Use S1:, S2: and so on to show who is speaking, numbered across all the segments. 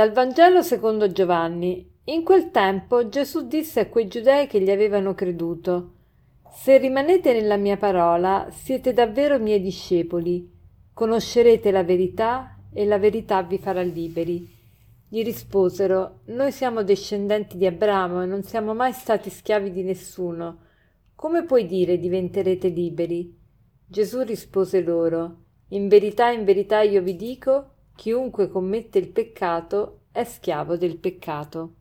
S1: Dal Vangelo secondo Giovanni. In quel tempo Gesù disse a quei giudei che gli avevano creduto: Se rimanete nella mia parola, siete davvero miei discepoli. Conoscerete la verità e la verità vi farà liberi. Gli risposero: Noi siamo discendenti di Abramo e non siamo mai stati schiavi di nessuno. Come puoi dire diventerete liberi? Gesù rispose loro: In verità, in verità io vi dico chiunque commette il peccato è schiavo del peccato.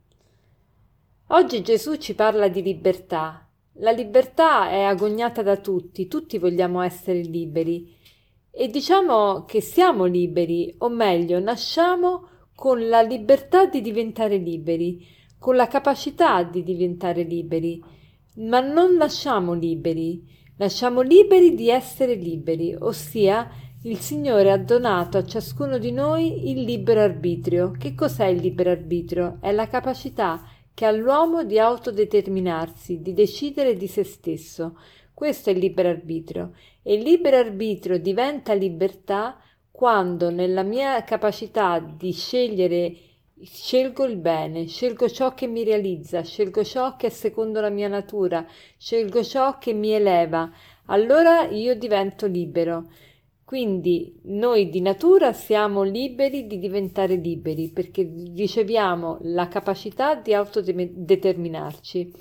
S1: Oggi Gesù ci parla di libertà. La libertà è agognata da tutti, tutti vogliamo essere liberi e diciamo che siamo liberi, o meglio, nasciamo con la libertà di diventare liberi, con la capacità di diventare liberi, ma non nasciamo liberi, nasciamo liberi di essere liberi, ossia il Signore ha donato a ciascuno di noi il libero arbitrio. Che cos'è il libero arbitrio? È la capacità che ha l'uomo di autodeterminarsi, di decidere di se stesso. Questo è il libero arbitrio. E il libero arbitrio diventa libertà quando nella mia capacità di scegliere scelgo il bene, scelgo ciò che mi realizza, scelgo ciò che è secondo la mia natura, scelgo ciò che mi eleva, allora io divento libero. Quindi noi di natura siamo liberi di diventare liberi perché riceviamo la capacità di autodeterminarci.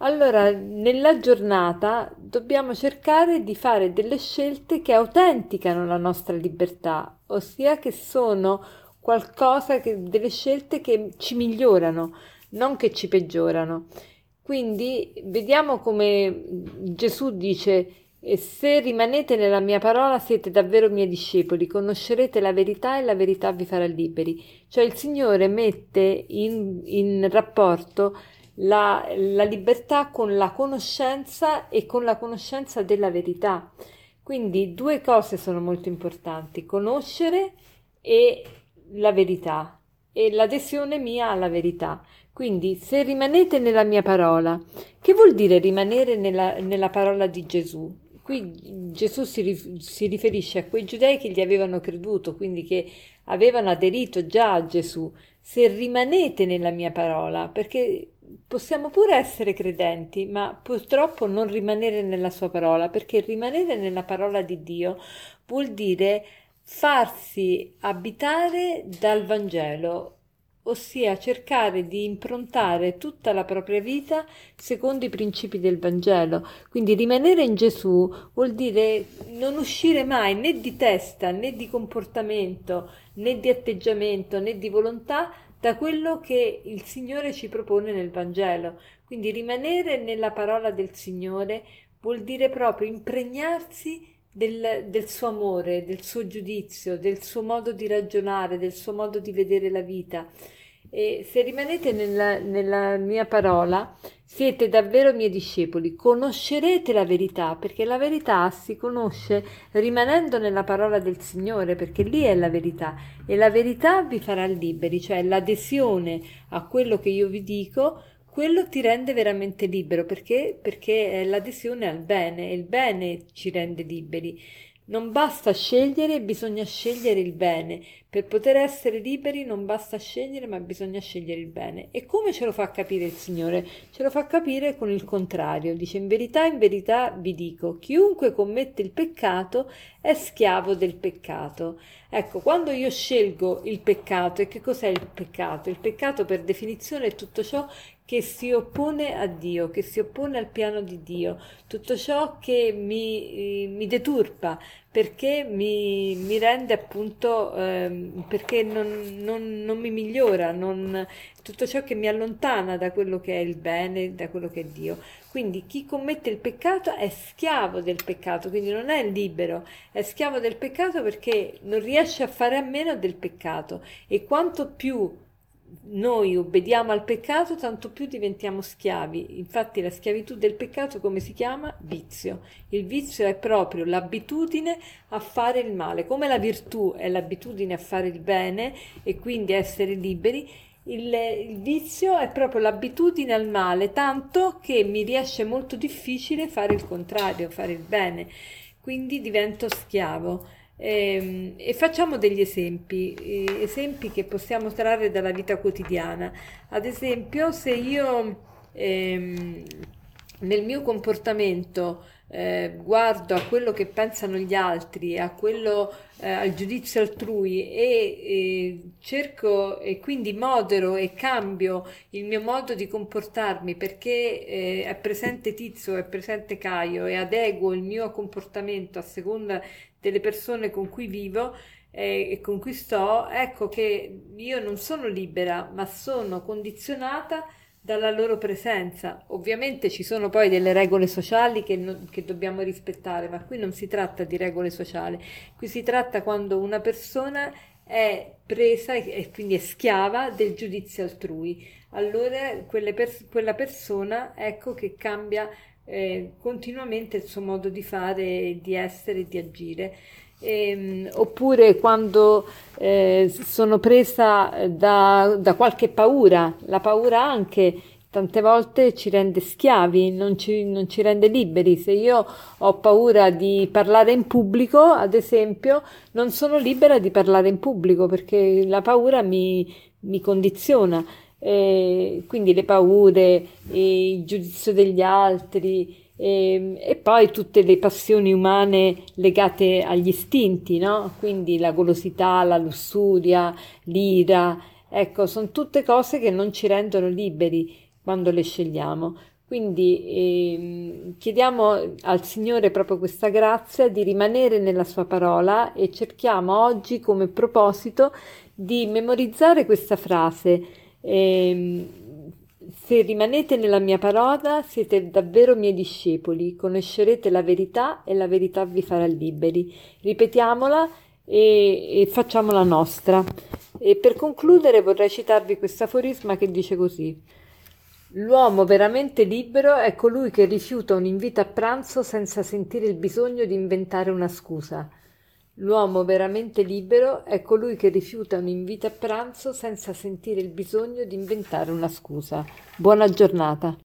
S1: Allora, nella giornata dobbiamo cercare di fare delle scelte che autenticano la nostra libertà, ossia che sono qualcosa che, delle scelte che ci migliorano, non che ci peggiorano. Quindi vediamo come Gesù dice e se rimanete nella mia parola siete davvero miei discepoli, conoscerete la verità e la verità vi farà liberi. Cioè il Signore mette in, in rapporto la, la libertà con la conoscenza e con la conoscenza della verità. Quindi due cose sono molto importanti, conoscere e la verità e l'adesione mia alla verità. Quindi se rimanete nella mia parola, che vuol dire rimanere nella, nella parola di Gesù? Qui Gesù si, si riferisce a quei giudei che gli avevano creduto, quindi che avevano aderito già a Gesù. Se rimanete nella mia parola, perché possiamo pure essere credenti, ma purtroppo non rimanere nella sua parola, perché rimanere nella parola di Dio vuol dire farsi abitare dal Vangelo, ossia cercare di improntare tutta la propria vita secondo i principi del Vangelo. Quindi rimanere in Gesù vuol dire non uscire mai né di testa né di comportamento né di atteggiamento né di volontà da quello che il Signore ci propone nel Vangelo. Quindi rimanere nella parola del Signore vuol dire proprio impregnarsi del, del, suo amore, del suo giudizio, del suo modo di ragionare, del suo modo di vedere la vita. E se rimanete nella, nella mia parola, siete davvero miei discepoli, conoscerete la verità, perché la verità si conosce rimanendo nella parola del Signore, perché lì è la verità e la verità vi farà liberi, cioè l'adesione a quello che io vi dico quello ti rende veramente libero perché? Perché è l'adesione al bene e il bene ci rende liberi. Non basta scegliere, bisogna scegliere il bene. Per poter essere liberi non basta scegliere, ma bisogna scegliere il bene. E come ce lo fa capire il Signore? Ce lo fa capire con il contrario. Dice in verità, in verità vi dico, chiunque commette il peccato è schiavo del peccato. Ecco, quando io scelgo il peccato, e che cos'è il peccato? Il peccato per definizione è tutto ciò che si oppone a Dio, che si oppone al piano di Dio, tutto ciò che mi, mi deturpa, perché mi, mi rende appunto, eh, perché non, non, non mi migliora, non, tutto ciò che mi allontana da quello che è il bene, da quello che è Dio. Quindi chi commette il peccato è schiavo del peccato, quindi non è libero, è schiavo del peccato perché non riesce a fare a meno del peccato e quanto più noi obbediamo al peccato, tanto più diventiamo schiavi. Infatti la schiavitù del peccato come si chiama? Vizio. Il vizio è proprio l'abitudine a fare il male, come la virtù è l'abitudine a fare il bene e quindi essere liberi. Il, il vizio è proprio l'abitudine al male, tanto che mi riesce molto difficile fare il contrario, fare il bene. Quindi divento schiavo. E, ehm, e facciamo degli esempi, esempi che possiamo trarre dalla vita quotidiana. Ad esempio, se io ehm, nel mio comportamento eh, guardo a quello che pensano gli altri, a quello, eh, al giudizio altrui e, e, cerco e quindi modero e cambio il mio modo di comportarmi perché eh, è presente Tizio, è presente Caio e adeguo il mio comportamento a seconda delle persone con cui vivo eh, e con cui sto, ecco che io non sono libera, ma sono condizionata dalla loro presenza. Ovviamente ci sono poi delle regole sociali che, non, che, dobbiamo rispettare, ma qui non si tratta di regole sociali, qui si tratta quando una persona è presa e quindi è schiava del giudizio altrui. Allora pers- quella persona ecco che cambia eh, continuamente il suo modo di fare, di essere di agire. Eh, oppure quando eh, sono presa da, da, qualche paura, la paura anche tante volte ci rende schiavi, non ci, non ci, rende liberi. Se io ho paura di parlare in pubblico, ad esempio, non sono libera di parlare in pubblico perché la paura mi, mi condiziona. Eh, quindi le paure, il giudizio degli altri, e, ehm, e, poi tutte le passioni umane legate agli istinti, no? Quindi la golosità, la lussuria, l'ira, ecco, sono tutte cose che non ci rendono liberi quando le scegliamo. Quindi eh, chiediamo al Signore proprio questa grazia di rimanere nella sua parola e cerchiamo oggi come proposito di memorizzare questa frase. Eh, se rimanete nella mia parola, siete davvero miei discepoli, conoscerete la verità e la verità vi farà liberi. Ripetiamola e, e facciamola nostra. E per concludere vorrei citarvi questo aforisma che dice così. L'uomo veramente libero è colui che rifiuta un invito a pranzo senza sentire il bisogno di inventare una scusa. L'uomo veramente libero è colui che rifiuta un invito a pranzo senza sentire il bisogno di inventare una scusa. Buona giornata.